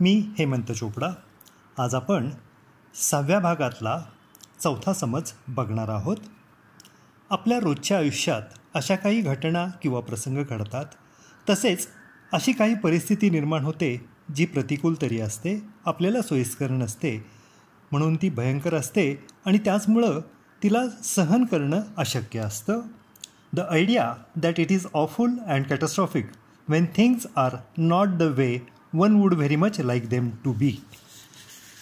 मी हेमंत चोपडा. आज आपण सहाव्या भागातला चौथा समज बघणार आहोत. आपल्या रोजच्या आयुष्यात अशा काही घटना किंवा प्रसंग घडतात. तसेच अशी काही परिस्थिती निर्माण होते जी प्रतिकूल तरी असते आपल्याला सोयीस्कर नसते. म्हणून ती भयंकर असते आणि त्याचमुळं तिला सहन करणं अशक्य असतं. The idea that it is awful and catastrophic when things are not the way one would very much like them to be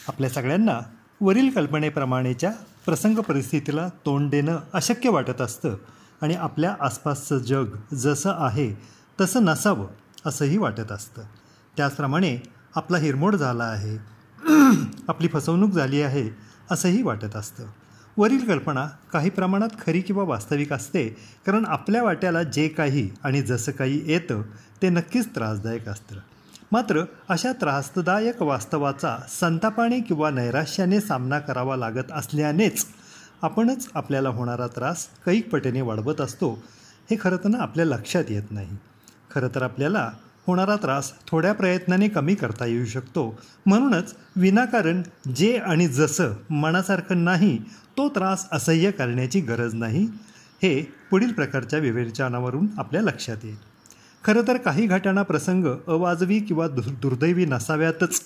आपल्या सगळ्यांना वरील कल्पनेप्रमाणेच्या प्रसंग परिस्थितीला तोंड देणं अशक्य वाटत असतं आणि आपल्या आसपासचं जग जसं आहे तसं नसावं असंही वाटत असतं. त्याचप्रमाणे आपला हिरमोड झाला आहे आपली फसवणूक झाली आहे असंही वाटत असतं. वरील कल्पना काही प्रमाणात खरी किंवा वास्तविक असते कारण आपल्या वाट्याला जे काही आणि जसं काही येतं ते नक्कीच त्रासदायक असतं. मात्र अशा त्रासदायक वास्तवाचा संतापाने किंवा नैराश्याने सामना करावा लागत असल्यानेच आपणच आपल्याला होणारा त्रास कैक पटीने वाढवत असतो हे खरं तर आपल्या लक्षात येत नाही. खरं तर आपल्याला होणारा त्रास थोड्या प्रयत्नाने कमी करता येऊ शकतो. म्हणूनच विनाकारण जे आणि जसं मनासारखं नाही तो त्रास असह्य करण्याची गरज नाही हे पुढील प्रकारच्या विवेचनावरून आपल्या लक्षात येईल. खरं तर काही घटना प्रसंग अवाजवी किंवा दु दुर्दैवी नसाव्यातच.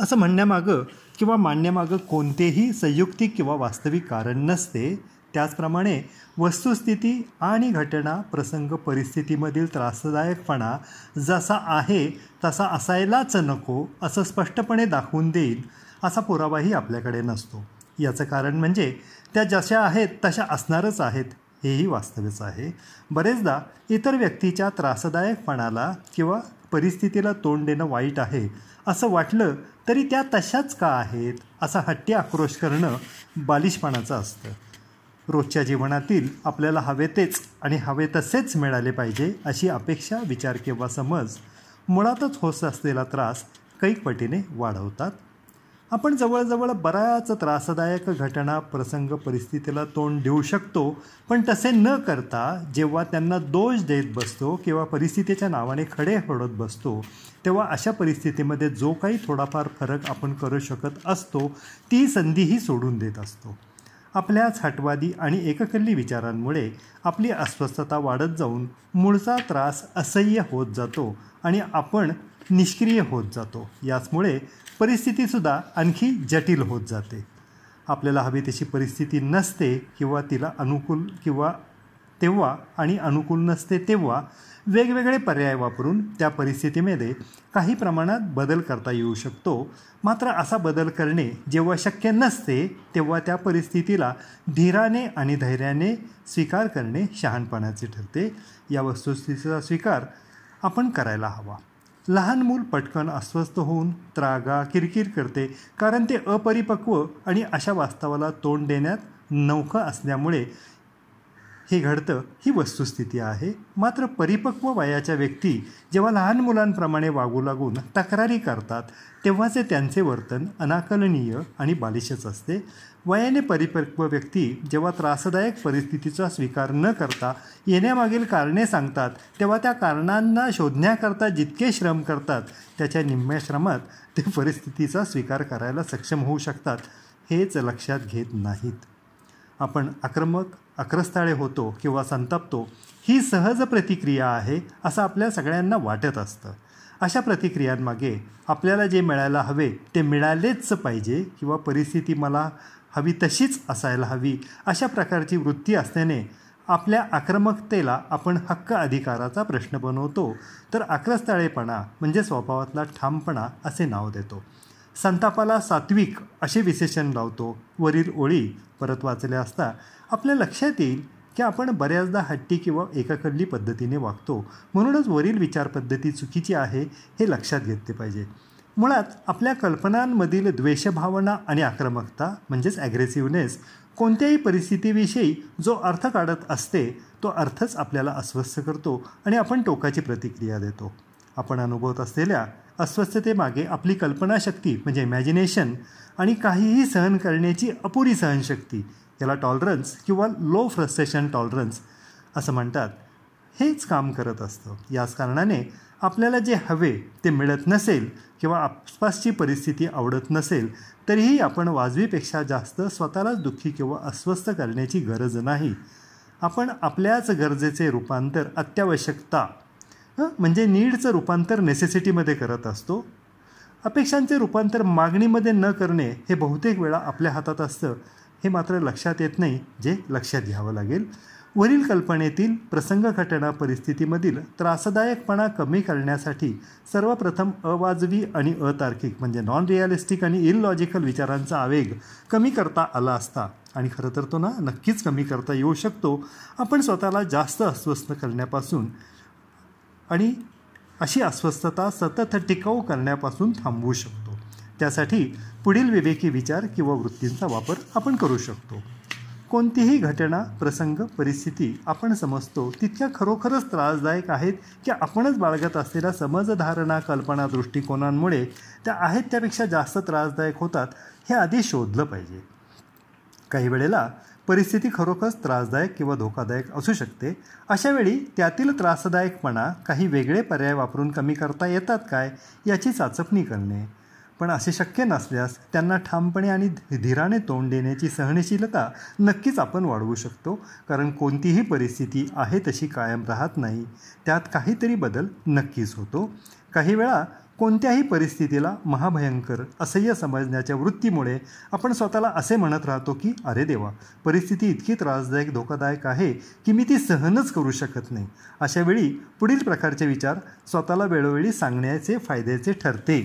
असं म्हणण्यामागं किंवा मांडण्यामागं कोणतेही संयुक्तिक किंवा वास्तविक कारण नसते. त्याचप्रमाणे वस्तुस्थिती आणि घटना प्रसंग परिस्थितीमधील त्रासदायकपणा जसा आहे तसा असायलाच नको असं स्पष्टपणे दाखवून देईल असा पुरावाही आपल्याकडे नसतो. याचं कारण म्हणजे त्या जशा आहेत तशा असणारच आहेत. हेही वास्तव्यच आहे. बरेचदा इतर व्यक्तीच्या त्रासदायकपणाला किंवा परिस्थितीला तोंड देणं वाईट आहे असं वाटलं तरी त्या तशाच का आहेत असा हट्टी आक्रोश करणं बालिशपणाचं असतं. रोजच्या जीवनातील आपल्याला हवे तेच आणि हवे तसेच मिळाले पाहिजे अशी अपेक्षा विचार किंवा समज मुळातच होत असलेला त्रास कैक पटीने वाढवतात. आपण जवळजवळ बऱ्याच त्रासदायक घटना प्रसंग परिस्थितीला तोंड देऊ शकतो पण तसे न करता जेव्हा त्यांना दोष देत बसतो किंवा परिस्थितीच्या नावाने खडे फोडत बसतो तेव्हा अशा परिस्थितीमध्ये जो काही थोडाफार फरक आपण करू शकत असतो ती संधीही सोडून देत असतो. आपल्याच हटवादी आणि एककल्ली विचारांमुळे आपली अस्वस्थता वाढत जाऊन मूळचा त्रास असह्य होत जातो आणि आपण निष्क्रिय होत जातो. याचमुळे परिस्थितीसुद्धा आणखी जटिल होत जाते. आपल्याला हवी तशी परिस्थिती नसते किंवा तिला अनुकूल किंवा तेव्हा आणि अनुकूल नसते तेव्हा वेगवेगळे पर्याय वापरून त्या परिस्थितीमध्ये काही प्रमाणात बदल करता येऊ शकतो. मात्र असा बदल करणे जेव्हा शक्य नसते तेव्हा त्या परिस्थितीला धीराने आणि धैर्याने स्वीकार करणे शहाणपणाचे ठरते. या वस्तुस्थितीचा स्वीकार आपण करायला हवा. लहान मूल पटकन अस्वस्थ होऊन त्रागा किरकिर करते कारण ते अपरिपक्व आणि अशा वास्तवाला तोंड देण्यात नौखं असल्यामुळे हे घडतं ही वस्तुस्थिती आहे. मात्र परिपक्व वयाच्या व्यक्ती जेव्हा लहान मुलांप्रमाणे वागू लागून तक्रारी करतात तेव्हाचे त्यांचे वर्तन अनाकलनीय आणि बालिशच असते. वयाने परिपक्व व्यक्ती जेव्हा त्रासदायक परिस्थितीचा स्वीकार न करता येण्यामागील कारणे सांगतात तेव्हा त्या कारणांना शोधण्याकरता जितके श्रम करतात त्याच्या निम्म्या श्रमात ते परिस्थितीचा स्वीकार करायला सक्षम होऊ शकतात हेच लक्षात घेत नाहीत. आपण आक्रमक अक्रस्ताळे होतो किंवा संतापतो ही सहज प्रतिक्रिया आहे असं आपल्या सगळ्यांना वाटत असतं. अशा प्रतिक्रियांमागे आपल्याला जे मिळायला हवे ते मिळालेच पाहिजे किंवा परिस्थिती मला हवी तशीच असायला हवी अशा प्रकारची वृत्ती असल्याने आपल्या आक्रमकतेला आपण हक्क अधिकाराचा प्रश्न बनवतो. तर आक्रस्ताळेपणा म्हणजे स्वभावातला ठामपणा असे नाव देतो. संतापाला सात्विक असे विशेषण लावतो. वरील ओळी परत वाचल्या असता आपल्या लक्षात येईल की आपण बऱ्याचदा हट्टी किंवा एकाकडली पद्धतीने वागतो. म्हणूनच वरील विचारपद्धती चुकीची आहे हे लक्षात घेतले पाहिजे. मुळात आपल्या कल्पनांमधील द्वेषभावना आणि आक्रमकता म्हणजेच ॲग्रेसिव्हनेस कोणत्याही परिस्थितीविषयी जो अर्थ काढत असते तो अर्थच आपल्याला अस्वस्थ करतो आणि आपण टोकाची प्रतिक्रिया देतो. आपण अनुभवत असलेल्या अस्वस्थतेमागे आपली कल्पनाशक्ती म्हणजे इमॅजिनेशन आणि काहीही सहन करण्याची अपुरी सहनशक्ती याला टॉलरन्स किंवा लो फ्रस्ट्रेशन टॉलरन्स असं म्हणतात. हेच काम करत असतं. याच कारणाने आपल्याला जे हवे ते मिळत नसेल किंवा आसपासची परिस्थिती आवडत नसेल तरीही आपण वाजवीपेक्षा जास्त स्वतःलाच दुःखी किंवा अस्वस्थ करण्याची गरज नाही. आपण आपल्याच गरजेचे रूपांतर अत्यावश्यकता म्हणजे नीडचं रूपांतर नेसेसिटीमध्ये करत असतो. अपेक्षांचे रूपांतर मागणीमध्ये न करणे हे बहुतेक वेळा आपल्या हातात असतं हे मात्र लक्षात येत नाही जे लक्षात घ्यावं लागेल. वरील कल्पनेतील प्रसंग घटना परिस्थितीमधील त्रासदायकपणा कमी करण्यासाठी सर्वप्रथम अवाजवी आणि अतार्किक म्हणजे नॉन रिअलिस्टिक आणि इलॉजिकल विचारांचा आवेग कमी करता आला असता. आणि खरं तर तो ना नक्कीच कमी करता येऊ शकतो. आपण स्वतःला जास्त अस्वस्थ करण्यापासून आणि अशी अस्वस्थता सतत टिकाऊ करण्यापासून थांबवू शकतो. त्यासाठी पुढील विवेकी विचार किंवा वृत्तींचा वापर आपण करू शकतो. कोणतीही घटना प्रसंग परिस्थिती आपण समजतो तितक्या खरोखरच त्रासदायक आहेत की आपणच बाळगत असलेल्या समजधारणा कल्पना दृष्टिकोनांमुळे त्या आहेत त्यापेक्षा जास्त त्रासदायक होतात हे आधी शोधलं पाहिजे. काही वेळेला परिस्थिती खरोखरच त्रासदायक किंवा धोकादायक असू शकते. अशावेळी त्यातील त्रासदायकपणा काही वेगळे पर्याय वापरून कमी करता येतात काय याची चाचपणी करणे. पण असे शक्य नसल्यास त्यांना ठामपणे आणि धीराने तोंड देण्याची सहनशीलता नक्कीच आपण वाढवू शकतो. कारण कोणतीही परिस्थिती आहे तशी कायम राहत नाही. त्यात काहीतरी बदल नक्कीच होतो. काही वेळा कोणत्याही परिस्थितीला महाभयंकर असह्य समजण्याच्या वृत्तीमुळे आपण स्वतःला असे म्हणत राहतो की अरे देवा परिस्थिती इतकी त्रासदायक धोकादायक आहे की मी ती सहनच करू शकत नाही. अशा वेळी पुढील प्रकारचे विचार स्वतःला वेळोवेळी सांगण्याचे फायद्याचे ठरते.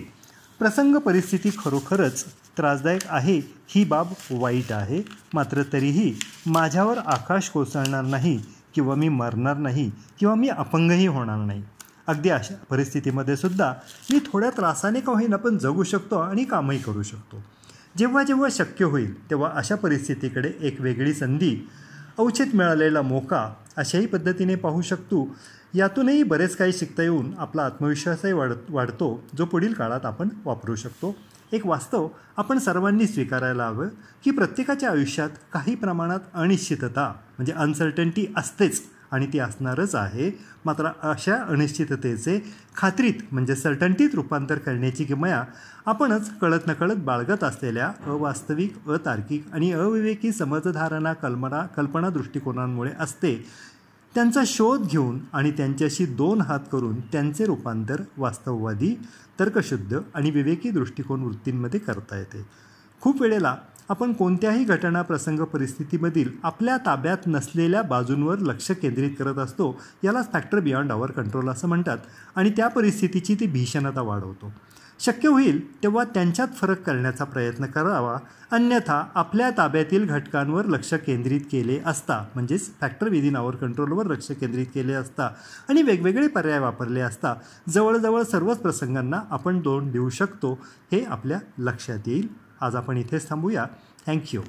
प्रसंग परिस्थिती खरोखरच त्रासदायक आहे ही बाब वाईट आहे. मात्र तरीही माझ्यावर आकाश कोसळणार नाही किंवा मी मरणार नाही किंवा मी अपंगही होणार नाही. अगदी अशा परिस्थितीमध्ये सुद्धा मी थोड्या त्रासाने का होईन आपण जगू शकतो आणि कामही करू शकतो. जेव्हा जेव्हा शक्य होईल तेव्हा अशा परिस्थितीकडे एक वेगळी संधी औचित मिळालेला मोका अशाही पद्धतीने पाहू शकतो. यातूनही बरेच काही शिकता येऊन आपला आत्मविश्वासही वाढ वाढतो जो पुढील काळात आपण वापरू शकतो. एक वास्तव आपण सर्वांनी स्वीकारायला हवं की प्रत्येकाच्या आयुष्यात काही प्रमाणात अनिश्चितता म्हणजे अनसर्टन्टी असतेच. आणि ती असणारच आहे. मात्र अशा अनिश्चिततेचे खात्रीत म्हणजे सर्टन्टीत रूपांतर करण्याची किमया आपणच कळत नकळत बाळगत असलेल्या अवास्तविक अतार्किक आणि अविवेकी समजधारणा कल्पना कल्पना दृष्टिकोनांमुळे असते. त्यांचा शोध घेऊन आणि त्यांच्याशी दोन हात करून त्यांचे रूपांतर वास्तववादी तर्कशुद्ध आणि विवेकी दृष्टिकोन वृत्तींमध्ये करता येते. खूप वेळेला आपण कोणत्याही घटना प्रसंग परिस्थितीमधील आपल्या ताब्यात नसलेल्या बाजूंवर लक्ष केंद्रित करत असतो यालाच फॅक्टर बियॉन्ड आवर कंट्रोल असं म्हणतात आणि त्या परिस्थितीची ती भीषणता वाढवतो. शक्य होईल तेव्हा त्यांच्यात फरक करण्याचा प्रयत्न करावा अन्यथा आपल्या ताब्यातील घटकांवर लक्ष केंद्रित केले असता म्हणजेच फॅक्टर विदिन आवर कंट्रोलवर लक्ष केंद्रित केले असता आणि वेगवेगळे पर्याय वापरले असता जवळजवळ सर्वच प्रसंगांना आपण दोन देऊ शकतो हे आपल्या लक्षात येईल. आज आपण इथेच थांबूया. थँक्यू